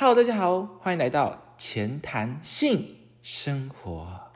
Hello，大家好，欢迎来到前谈性生活。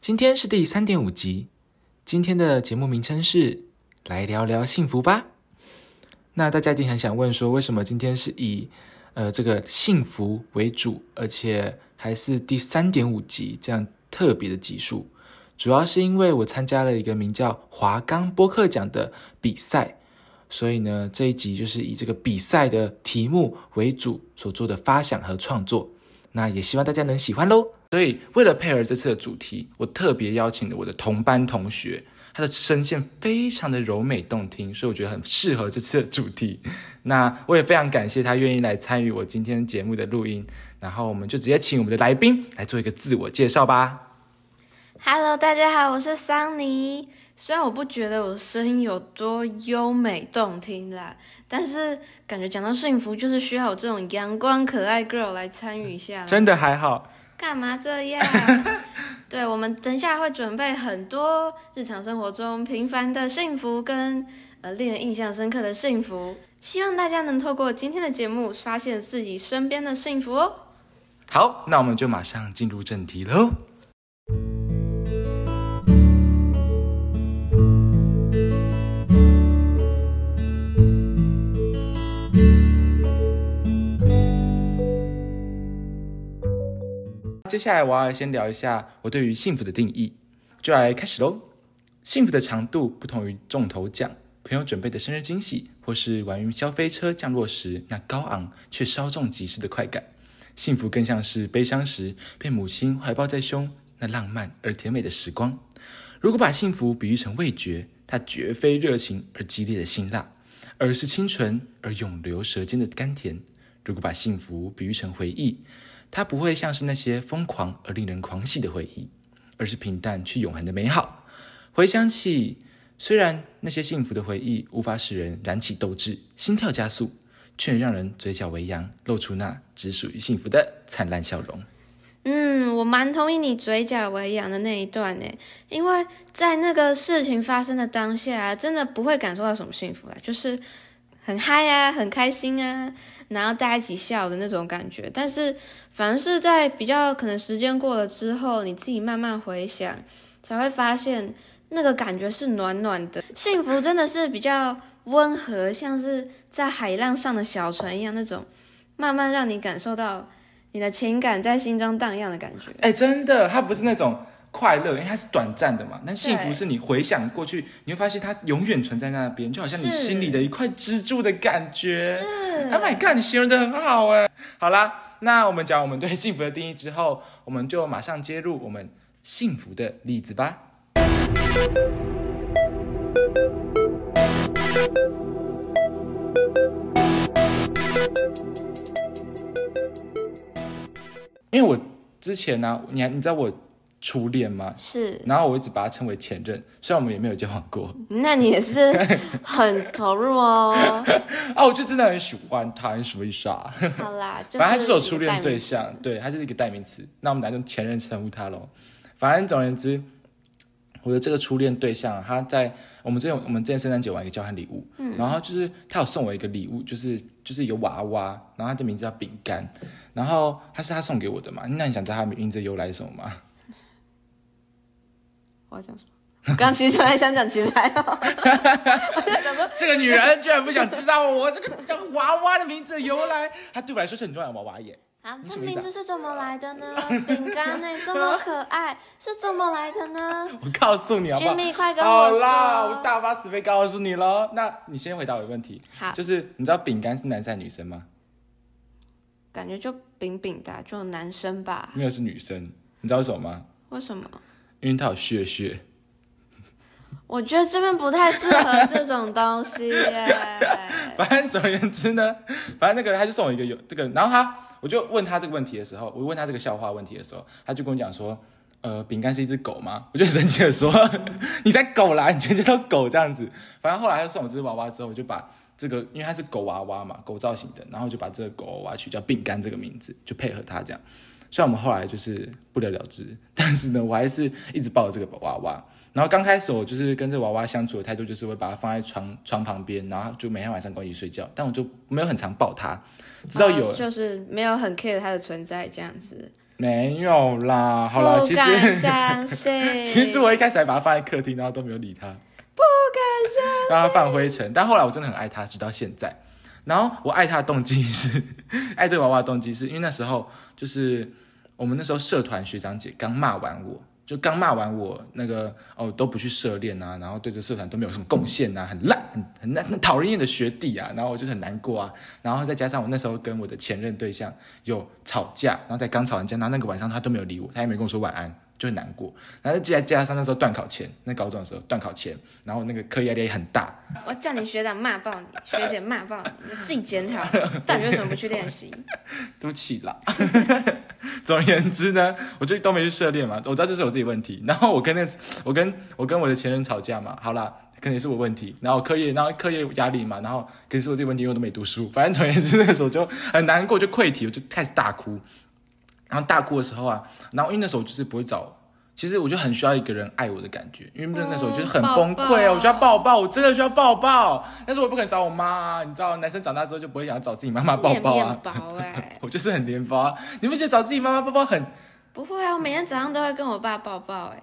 今天是第三点五集，今天的节目名称是来聊聊幸福吧。那大家一定很想问说，为什么今天是以呃这个幸福为主，而且还是第三点五集这样特别的集数？主要是因为我参加了一个名叫华冈播客奖的比赛，所以呢这一集就是以这个比赛的题目为主所做的发想和创作。那也希望大家能喜欢喽。所以为了配合这次的主题，我特别邀请了我的同班同学，他的声线非常的柔美动听，所以我觉得很适合这次的主题。那我也非常感谢他愿意来参与我今天节目的录音。然后我们就直接请我们的来宾来做一个自我介绍吧。Hello，大家好，我是桑尼。虽然我不觉得我的声音有多优美动听啦，但是感觉讲到幸福，就是需要我这种阳光可爱 girl 来参与一下。真的还好，干嘛这样？对，我们等一下会准备很多日常生活中平凡的幸福跟呃令人印象深刻的幸福，希望大家能透过今天的节目发现自己身边的幸福哦。好，那我们就马上进入正题喽。接下来我要先聊一下我对于幸福的定义，就来开始喽。幸福的长度不同于中头奖、朋友准备的生日惊喜，或是玩云霄飞车降落时那高昂却稍纵即逝的快感。幸福更像是悲伤时被母亲怀抱在胸那浪漫而甜美的时光。如果把幸福比喻成味觉，它绝非热情而激烈的辛辣，而是清纯而永留舌尖的甘甜。如果把幸福比喻成回忆，它不会像是那些疯狂而令人狂喜的回忆，而是平淡却永恒的美好。回想起，虽然那些幸福的回忆无法使人燃起斗志、心跳加速，却让人嘴角微扬，露出那只属于幸福的灿烂笑容。嗯，我蛮同意你嘴角微扬的那一段呢，因为在那个事情发生的当下，真的不会感受到什么幸福啦，就是很嗨啊，很开心啊，然后大家一起笑的那种感觉。但是反而是在比较可能时间过了之后，你自己慢慢回想，才会发现那个感觉是暖暖的，幸福真的是比较温和，像是在海浪上的小船一样，那种慢慢让你感受到。你的情感在心中荡漾的感觉，哎，真的，它不是那种快乐，因为它是短暂的嘛。但幸福是你回想过去，你会发现它永远存在那边，就好像你心里的一块支柱的感觉。是，Oh my god，你形容的很好哎。好啦，那我们讲我们对幸福的定义之后，我们就马上接入我们幸福的例子吧。因为我之前呢、你还你知道我初恋吗？是，然后我一直把他称为前任，虽然我们也没有交往过那你也是 很投入哦。啊，我就真的很喜欢他，你什么意思啊？好啦，就反正他就是我初恋对象，对他就是一个代名词。那我们来用前任称呼他喽。反正总而言之，我的这个初恋对象啊，他在我们之前我们之前圣诞节玩一个交换礼物，嗯，然后就是他有送我一个礼物，就是就是一个娃娃，然后他的名字叫饼干，然后他是他送给我的嘛。那你想知道他名字的由来是什么吗？我要讲什么？我刚刚其实本来想讲，其实还好。我在想说，这个女人居然不想知道我这个叫娃娃的名字的由来，她对我来说是很重要的娃娃耶。啊，这名字是怎么来的呢？饼干呢，这么可爱，是怎么来的呢 我告诉你好不好？？Jimmy，快跟好我啦，我。大发慈悲告诉你喽。那你先回答我的问题，好，就是你知道饼干是男生还是女生吗？感觉就饼饼的啊，就男生吧？没有是女生，你知道为什么吗？为什么？因为它有血血。我觉得这边不太适合这种东西耶。反正总而言之呢，反正那个他就送我一个有这个，然后他我就问他这个问题的时候，我问他这个笑话问题的时候，他就跟我讲说，呃，饼干是一只狗吗？我就很生气的说，你才狗啦，你全家都狗这样子。反正后来他就送我这只娃娃之后，我就把这个，因为它是狗娃娃嘛，狗造型的，然后就把这个狗娃娃取叫饼干这个名字，就配合它这样。虽然我们后来就是不了了之，但是呢，我还是一直抱着这个娃娃。然后刚开始我就是跟这个娃娃相处的态度，就是会把它放在床床旁边，然后就每天晚上跟我一起睡觉。但我就没有很常抱它，直到有、哦就是没有很 care 它的存在这样子。没有啦，好啦，其实。其实我一开始还把它放在客厅，然后都没有理它，让他放灰尘。但后来我真的很爱他，直到现在。然后我爱他的动机是，爱这个娃娃的动机是因为那时候就是我们那时候社团学长姐刚骂完我，就刚骂完我那个哦都不去社练啊，然后对这社团都没有什么贡献啊，很烂、很很讨人厌的学弟啊，然后我就是很难过啊。然后再加上我那时候跟我的前任对象有吵架，然后在刚吵完架，然后那个晚上他都没有理我，他也没跟我说晚安。就很难过，然后再加上那时候段考前，那高中的时候段考前，然后那个课业压力也很大，我叫你学长骂爆你，学姐骂爆你，你自己检讨，到底为什么不去练习？对不起啦。总而言之呢，我就都没去涉猎嘛，我知道这是我自己问题。然后我跟那我跟我跟我的前任吵架嘛，好啦，可能也是我问题。然后课业，然后课业压力嘛，然后可能是我自己问题，因为我都没读书。反正总而言之，那个时候就很难过，就溃体，我就开始大哭。然后大哭的时候啊，然后因为那时候就是不会找。其实我就很需要一个人爱我的感觉，因为那时候就是很崩溃啊，我需要抱抱，我真的需要抱抱。但是我不肯找我妈啊，你知道，男生长大之后就不会想要找自己妈妈抱抱啊。我就是很黏包啊，你不觉得找自己妈妈抱抱很？不会啊，我每天早上都会跟我爸抱抱哎。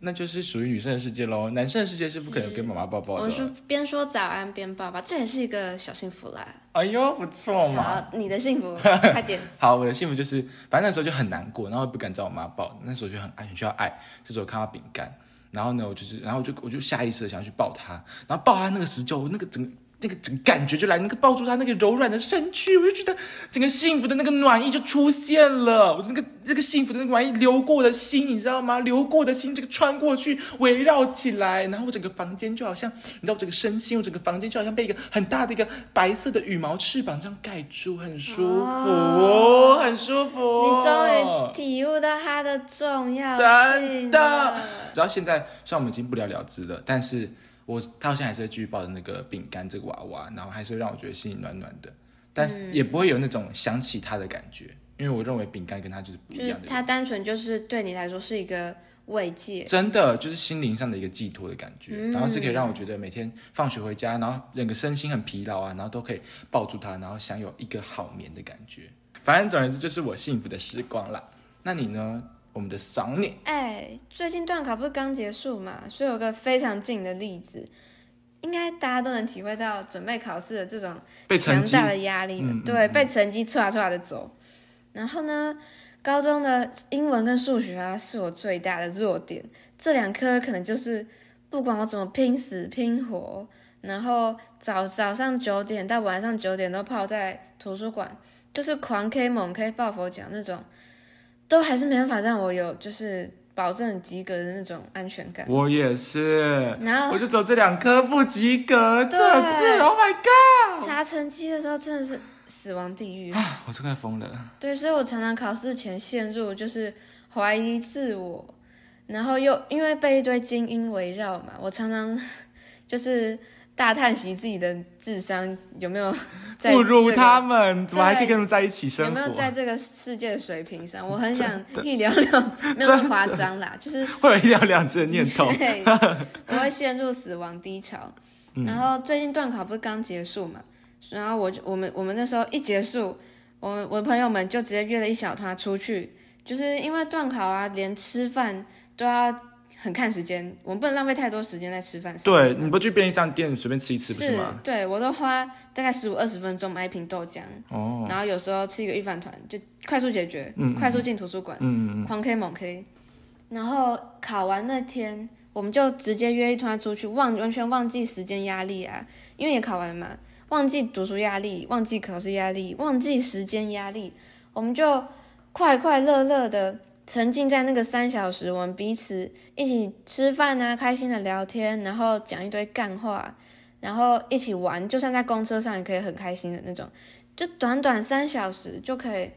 那就是属于女生的世界喽，男生的世界是不可能跟妈妈抱抱的。我是边说早安边抱抱，这也是一个小幸福啦。哎呦，不错嘛！好，你的幸福 快点。好，我的幸福就是，反正那时候就很难过，然后不敢找我妈抱，那时候就很爱，很需要爱。这时候看到饼干，然后呢，我就是，然后我就我就下意识的想要去抱她，然后抱她那个时就那个整个。那个整个感觉就来，那个抱住他那个柔软的身躯，我就觉得整个幸福的那个暖意就出现了。我那个这个幸福的那个暖意流过我的心，你知道吗？流过的心这个穿过去，围绕起来，然后我整个房间就好像，你知道，我整个身心，我整个房间就好像被一个很大的一个白色的羽毛翅膀这样盖住，很舒服，哦、很舒服。你终于体悟到它的重要性，真的。直到现在，虽然我们已经不了了之了，但是。我到现在还是会继续抱着那个饼干这个娃娃，然后还是会让我觉得心里暖暖的，但是也不会有那种想起他的感觉，因为我认为饼干跟他就是不一样的。它单纯就是对你来说是一个慰藉，真的就是心灵上的一个寄托的感觉，然后是可以让我觉得每天放学回家，然后整个身心很疲劳啊，然后都可以抱住他，然后享有一个好眠的感觉。反正总而言之，就是我幸福的时光啦。那你呢？我们的赏脸。哎，最近段考不是刚结束嘛，所以有个非常近的例子，应该大家都能体会到准备考试的这种强大的压力。对，被成绩唰唰的走。然后呢，高中的英文跟数学啊，是我最大的弱点。这两科可能就是不管我怎么拼死拼活，然后早早上九点到晚上九点都泡在图书馆，就是狂 K 猛 K 抱佛脚那种。都还是没办法让我有就是保证及格的那种安全感。我也是，然后我就走这两科不及格，这次 Oh my God！查成绩的时候真的是死亡地狱啊！我是快疯了。对，所以我常常考试前陷入就是怀疑自我，然后又因为被一堆精英围绕嘛，我常常 就是。大叹息自己的智商有没有 不如他们？怎么还可以跟他们在一起生活？有没有在这个世界的水平上？我很想一聊聊，没有那么夸张啦，就是会有一聊两只的念头。对，我会陷入死亡低潮。然后最近段考不是刚结束嘛？然后我就我们我们那时候一结束，我们我的朋友们就直接约了一小团出去，就是因为段考啊，连吃饭都要。很看时间，我们不能浪费太多时间在吃饭上。对，你不去便利商店随便吃一吃不是吗？对，我都花大概十五二十分钟买一瓶豆浆，哦，然后有时候吃一个预饭团，就快速解决，嗯，快速进图书馆，嗯嗯狂 K 猛 K，然后考完那天，我们就直接约一团出去，忘完全忘记时间压力啊，因为也考完了嘛，忘记读书压力，忘记考试压力，忘记时间压力，我们就快快乐乐的。沉浸在那个三小时，我们彼此一起吃饭啊，开心的聊天，然后讲一堆干话，然后一起玩，就算在公车上也可以很开心的那种。就短短三小时就可以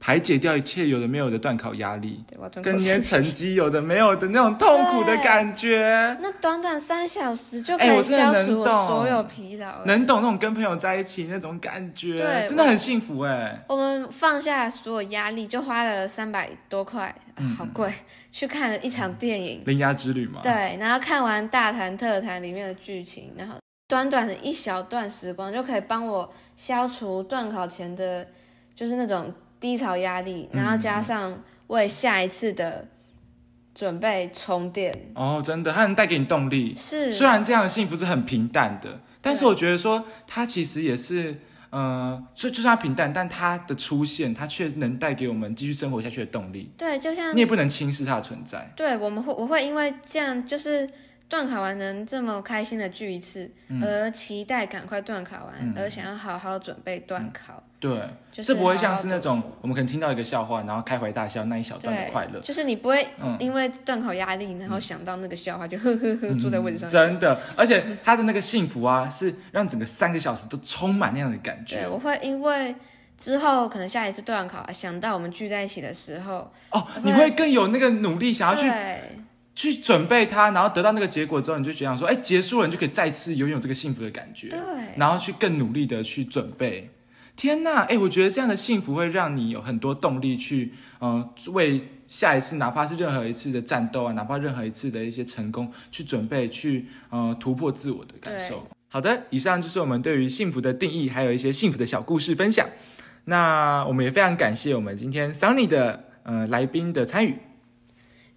排解掉一切有的没有的断考压力，对，跟口水。你的成绩有的没有的那种痛苦的 感觉。那短短三小时就可以消除我所有疲劳、哎能懂那种跟朋友在一起那种感觉，对真的很幸福哎。我们放下所有压力，就花了三百多块，好贵，去看了一场电影。铃芽之旅嘛，对，然后看完大谈特谈里面的剧情，然后短短的一小段时光就可以帮我消除段考前的，就是那种低潮压力，然后加上为下一次的准备充电。哦，真的，它能带给你动力。是，虽然这样的幸福是很平淡的，但是我觉得说它其实也是，呃，就就算它平淡，但它的出现，它却能带给我们继续生活下去的动力。对，就像你也不能轻视它的存在。对，我们会我会因为这样，就是段考完能这么开心的聚一次，而期待赶快断考完，嗯。而想要好好准备段考。对，就是这不会像是那种我们可能听到一个笑话，然后开怀大笑那一小段的，快乐。就是你不会嗯。因为段考压力，然后想到那个笑话就呵呵呵坐在位置上笑。真的，而且他的那个幸福啊，是让整个三个小时都充满那样的感觉。对，我会因为之后可能下一次段考啊，想到我们聚在一起的时候，哦，你会更有那个努力，想要去对去准备它，然后得到那个结果之后，你就觉得说，哎，结束了，你就可以再次拥有这个幸福的感觉，对然后去更努力的去准备。天呐，哎，我觉得这样的幸福会让你有很多动力去，嗯、为下一次，哪怕是任何一次的战斗啊，哪怕任何一次的一些成功，去准备，去，呃，突破自我的感受。好的，以上就是我们对于幸福的定义，还有一些幸福的小故事分享。那我们也非常感谢我们今天 Sunny 的呃来宾的参与。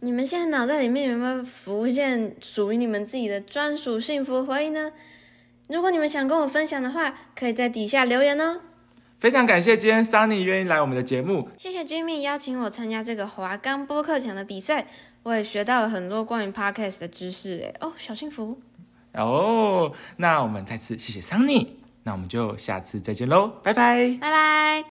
你们现在脑袋里面有没有浮现属于你们自己的专属幸福回忆呢？如果你们想跟我分享的话，可以在底下留言哦。非常感谢今天 Sunny 愿意来我们的节目，谢谢 Jimmy 邀请我参加这个华冈播客奖的比赛，我也学到了很多关于 Podcast 的知识。哎，哦，小幸福。哦，那我们再次谢谢 Sunny，那我们就下次再见喽，拜拜。拜拜。